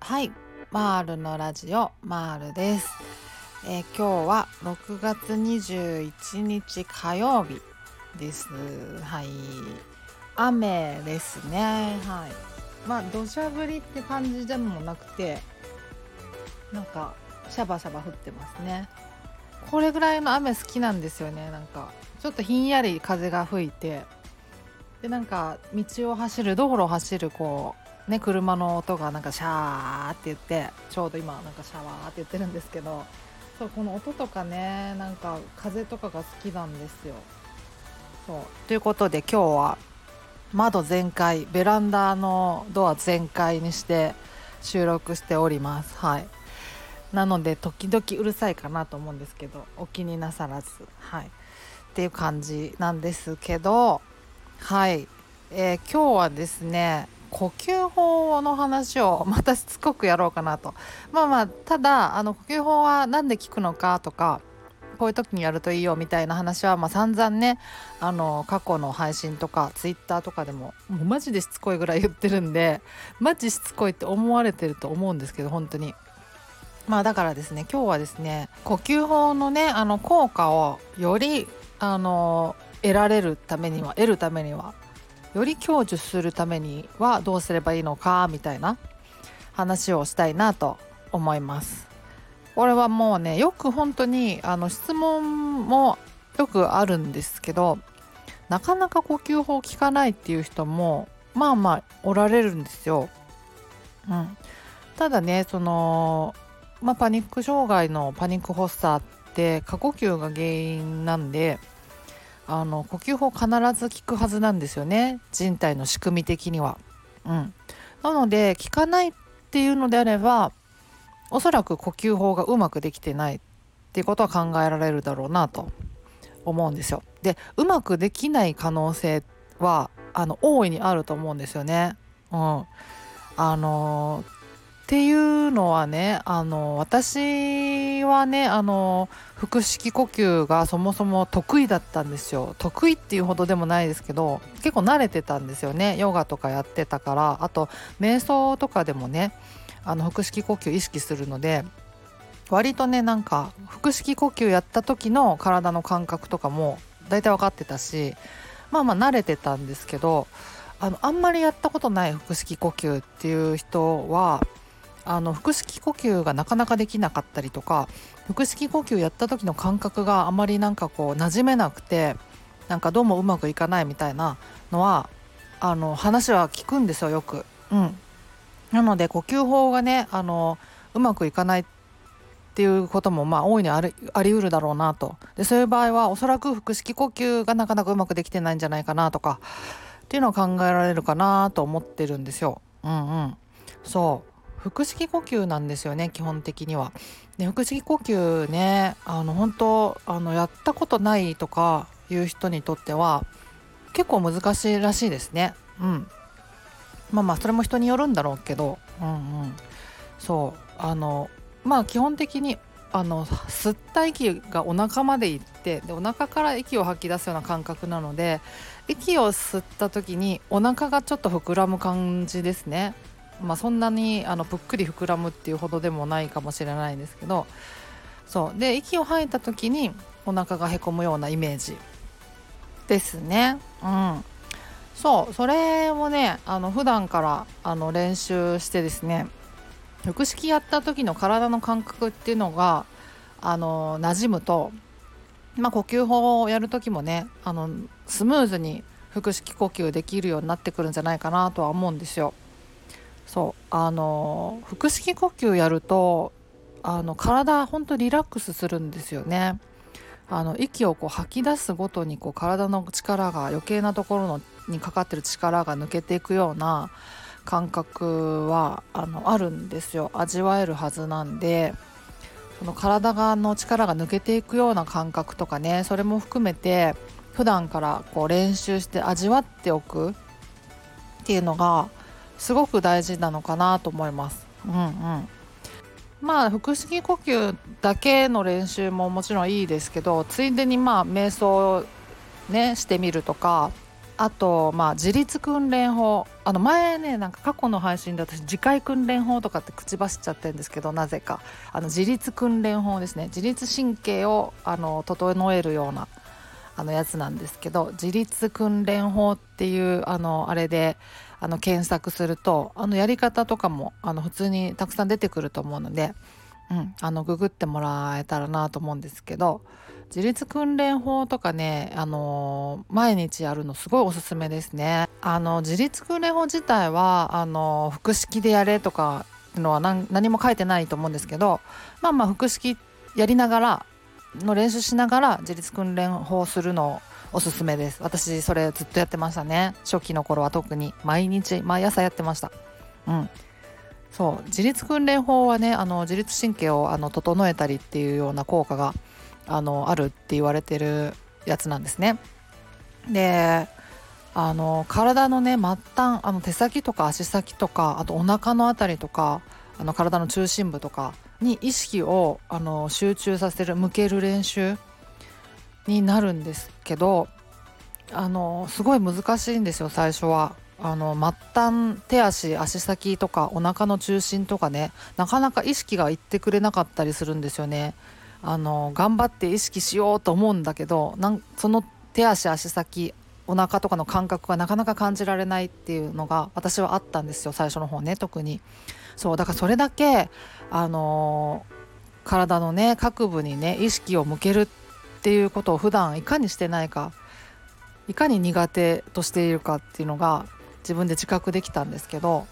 はいマールのラジオマールです、えー今日は6月21日火曜日です。はい。雨ですね。はい。まあ土砂降りって感じでもなくてなんかシャバシャバ降ってますね。これぐらいの雨好きなんですよね。なんかちょっとひんやり風が吹いて。でなんか道を走る道路を走るこうね車の音がなんかシャーって言ってちょうど今なんかシャワーって言ってるんですけどそうこの音とかねなんか風とかが好きなんですよ。そう。ということで今日は窓全開ベランダのドア全開にして収録しております。はい。なので時々うるさいかなと思うんですけどお気になさらず。はい。っていう感じなんですけどはい、えー今日はですね呼吸法の話をまたしつこくやろうかなと。まあまあただあの呼吸法は何で効くのかとかこういう時にやるといいよみたいな話は、まあ、散々ねあの過去の配信とかツイッターとかでももうマジでしつこいぐらい言ってるんでマジしつこいって思われてると思うんですけど本当に。まあだからですね今日はですね呼吸法のねあの効果をよりあの得られるためには得るためにはより享受するためにはどうすればいいのかみたいな話をしたいなと思います。これはもうねよく本当にあの質問もよくあるんですけどなかなか呼吸法効かないっていう人もまあまあおられるんですよ。うん、ただねその、まあ、パニック障害のパニック発作って過呼吸が原因なんであの呼吸法必ず効くはずなんですよね人体の仕組み的には。うん、なので効かないっていうのであればおそらく呼吸法がうまくできてないっていうことは考えられるだろうなと思うんですよ。でうまくできない可能性はあの大いにあると思うんですよね。うん、あのっていうのはねあの私はねあの腹式呼吸がそもそも得意だったんですよ。得意っていうほどでもないですけど結構慣れてたんですよね。ヨガとかやってたから。あと瞑想とかでもねあの腹式呼吸意識するので割とねなんか腹式呼吸やった時の体の感覚とかも大体分かってたしまあまあ慣れてたんですけどあのあんまりやったことない腹式呼吸っていう人はあの腹式呼吸がなかなかできなかったりとか腹式呼吸やった時の感覚があまりなんかこう馴染めなくてなんかどうもうまくいかないみたいなのはあの話は聞くんですよよく。うん、なので呼吸法がねあのうまくいかないっていうこともまあ大いにありあり得るだろうなとでそういう場合はおそらく腹式呼吸がなかなかうまくできてないんじゃないかなとかっていうのは考えられるかなと思ってるんですよ。うんうん、そう腹式呼吸なんですよね基本的には。で腹式呼吸ねあの本当あのやったことないとかいう人にとっては結構難しいらしいですね。うん、まあまあそれも人によるんだろうけど、うんうん、そうあのまあ基本的にあの吸った息がお腹まで行ってでお腹から息を吐き出すような感覚なので息を吸った時にお腹がちょっと膨らむ感じですね。まあ、そんなにあのぷっくり膨らむっていうほどでもないかもしれないんですけどそうで息を吐いた時にお腹がへこむようなイメージですね。うんそうそれをねあの普段からあの練習してですね腹式やった時の体の感覚っていうのがあの馴染むと、まあ、呼吸法をやる時もねあのスムーズに腹式呼吸できるようになってくるんじゃないかなとは思うんですよ。そうあの腹式呼吸やるとあの体本当リラックスするんですよね。あの息をこう吐き出すごとにこう体の力が余計なところのにかかってる力が抜けていくような感覚はあのあるんですよ味わえるはずなんでその体がの力が抜けていくような感覚とかねそれも含めて普段からこう練習して味わっておくっていうのがすごく大事なのかなと思います。うんうん。まあ腹式呼吸だけの練習ももちろんいいですけどついでにまあ瞑想ねしてみるとかあとまあ自立訓練法あの前ねなんか過去の配信で私次回訓練法とかって口走っちゃってるんですけどなぜか。あの自立訓練法ですね。自律神経をあの整えるようなあのやつなんですけど自立訓練法っていうあのあれであの検索するとあのやり方とかもあの普通にたくさん出てくると思うので、うん、あのググってもらえたらなと思うんですけど自立訓練法とかね、あの毎日やるのすごいおすすめですね。あの自立訓練法自体はあの複式でやれとかのは何何も書いてないと思うんですけどまあまあ複式やりながらの練習しながら自立訓練法するのおすすめです。私それずっとやってましたね。初期の頃は特に。毎日毎朝やってました。うん。そう。自律訓練法はねあの自律神経をあの整えたりっていうような効果があのあるって言われてるやつなんですね。であの体のね末端あの手先とか足先とかあとお腹の辺りとかあの体の中心部とかに意識をあの集中させる向ける練習になるんですけどあのすごい難しいんですよ最初は。あの末端手足足先とかお腹の中心とかねなかなか意識がいってくれなかったりするんですよね。あの頑張って意識しようと思うんだけどなんその手足足先お腹とかの感覚がなかなか感じられないっていうのが私はあったんですよ最初の方ね特に。そうだからそれだけあのー、体のね各部にね意識を向けるっていうことを普段いかにしてないかいかに苦手としているかっていうのが自分で自覚できたんですけど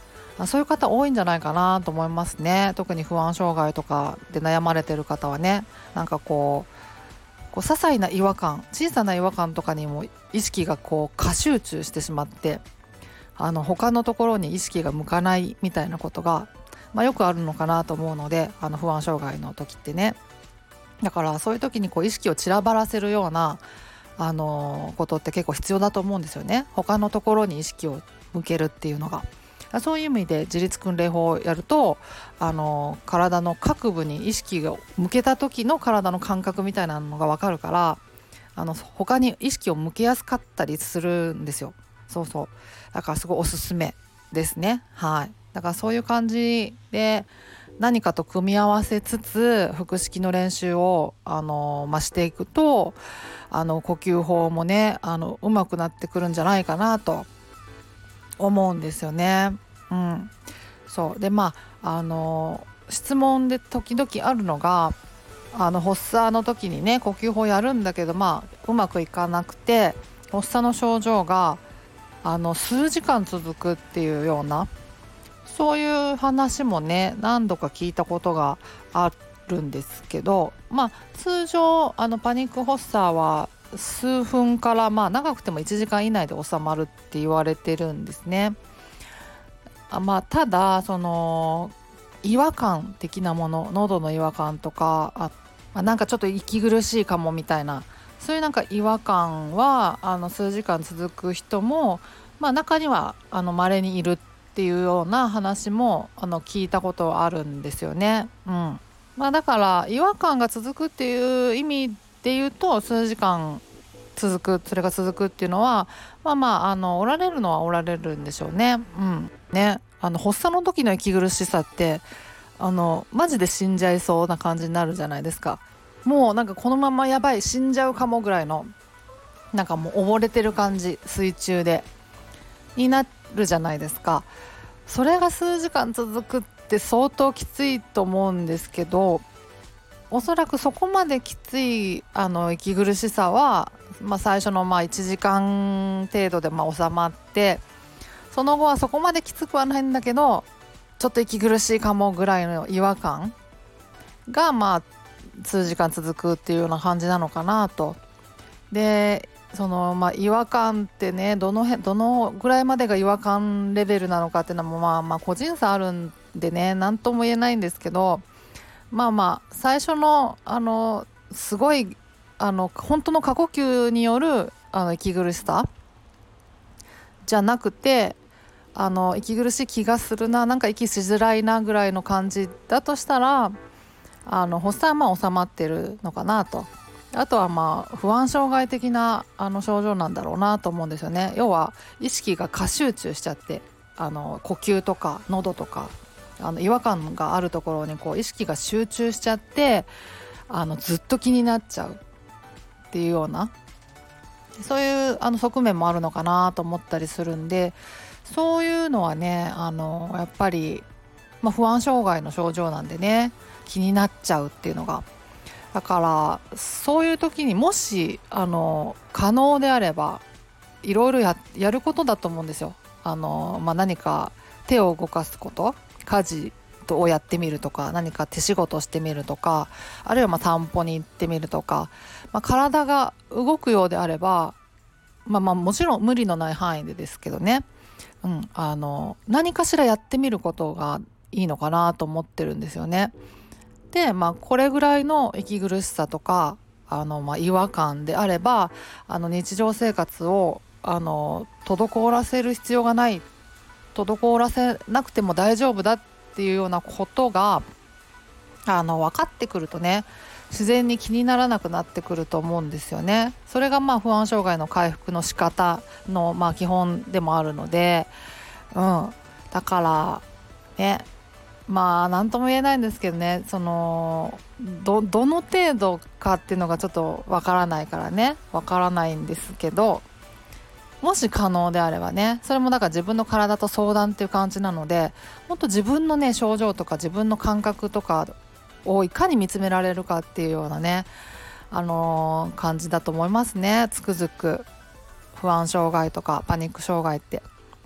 そういう方多いんじゃないかなと思いますね。特に不安障害とかで悩まれてる方はねなんかこうこう些細な違和感小さな違和感とかにも意識がこう過集中してしまってあの他のところに意識が向かないみたいなことが、まあ、よくあるのかなと思うのであの不安障害の時ってねだからそういう時にこう意識を散らばらせるようなあのことって結構必要だと思うんですよね他のところに意識を向けるっていうのが。そういう意味で自律訓練法をやるとあの体の各部に意識を向けた時の体の感覚みたいなのが分かるからあの他に意識を向けやすかったりするんですよ。そうそう。だからすごいおすすめですね。はい。だからそういう感じで何かと組み合わせつつ腹式の練習をあの、まあ、していくとあの呼吸法もねあのうまくなってくるんじゃないかなと思うんですよね。うん、そう。でまああの質問で時々あるのがあの発作の時にね呼吸法やるんだけどまあうまくいかなくて発作の症状があの数時間続くっていうようなそういう話もね何度か聞いたことがあるんですけどまあ通常あのパニック発作は数分からまあ長くても1時間以内で収まるって言われてるんですね。あまあ、ただその違和感的なもの喉の違和感とかあ、まあ、なんかちょっと息苦しいかもみたいなそういうなんか違和感はあの数時間続く人も、まあ、中にはまれにいるっていうような話もあの聞いたことあるんですよね。うんまあ、だから違和感が続くっていう意味で言うと数時間続くそれが続くっていうのはまあまああのおられるのはおられるんでしょうね。うん、ねあの発作の時の息苦しさってあのマジで死んじゃいそうな感じになるじゃないですか。もうなんかこのままやばい死んじゃうかもぐらいのなんかもう溺れてる感じ水中で。になるじゃないですか。それが数時間続くって相当きついと思うんですけどおそらくそこまできついあの息苦しさは、まあ、最初のまあ1時間程度でまあ収まってその後はそこまできつくはないんだけどちょっと息苦しいかもぐらいの違和感がまあ数時間続くっていうような感じなのかなと。でそのまあ違和感ってねどの辺どのぐらいまでが違和感レベルなのかっていうのもまあまあ個人差あるんでね何とも言えないんですけどまあまあ最初のあのすごいあの本当の過呼吸によるあの息苦しさじゃなくてあの息苦しい気がするななんか息しづらいなぐらいの感じだとしたらあの発作はまあ収まってるのかなと。あとはまあ不安障害的なあの症状なんだろうなと思うんですよね。要は意識が過集中しちゃってあの呼吸とか喉とかあの違和感があるところにこう意識が集中しちゃってあのずっと気になっちゃう。っていうような。そういうあの側面もあるのかなと思ったりするんでそういうのはねあのやっぱり、まあ、不安障害の症状なんでね。気になっちゃうっていうのがだからそういう時にもしあの可能であればいろいろやることだと思うんですよ。あのまあ、何か手を動かすこと家事をやってみるとか何か手仕事してみるとかあるいはま散歩に行ってみるとか、まあ、体が動くようであれば、まあ、まあもちろん無理のない範囲でですけどね、うん、あの何かしらやってみることがいいのかなと思ってるんですよね。で、まあ、これぐらいの息苦しさとかあの、まあ、違和感であればあの日常生活をあの滞らせる必要がない滞らせなくても大丈夫だっていうようなことがあの分かってくるとね自然に気にならなくなってくると思うんですよね。それがまあ不安障害の回復の仕方のまあ基本でもあるので、うん、だからねまあ何とも言えないんですけどねそのどの程度かっていうのがちょっとわからないからねわからないんですけどもし可能であればねそれもだから自分の体と相談っていう感じなのでもっと自分のね症状とか自分の感覚とかをいかに見つめられるかっていうようなねあのー、感じだと思いますね。つくづく不安障害とかパニック障害って。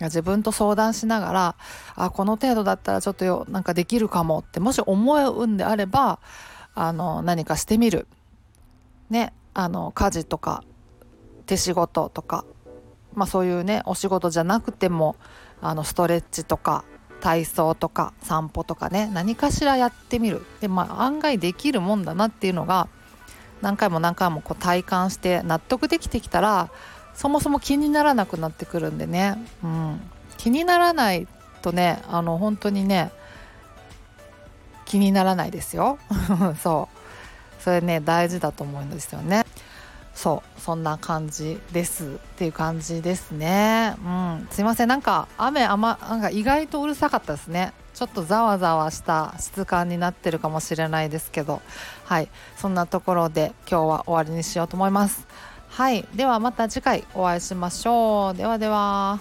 自分と相談しながらあこの程度だったらちょっとよなんかできるかもってもし思うんであればあの何かしてみる。ねあの家事とか手仕事とかまあそういうねお仕事じゃなくてもあのストレッチとか体操とか散歩とかね何かしらやってみる。でまあ案外できるもんだなっていうのが何回も何回もこう体感して納得できてきたらそもそも気にならなくなってくるんでね、うん、気にならないとねあの本当にね気にならないですよ。そう。それね大事だと思うんですよね。そう。そんな感じです。っていう感じですね。うん。すいません。なんか雨あまなんか意外とうるさかったですね。ちょっとざわざわした質感になってるかもしれないですけど。はい。そんなところで今日は終わりにしようと思います。はい。ではまた次回お会いしましょう。ではでは。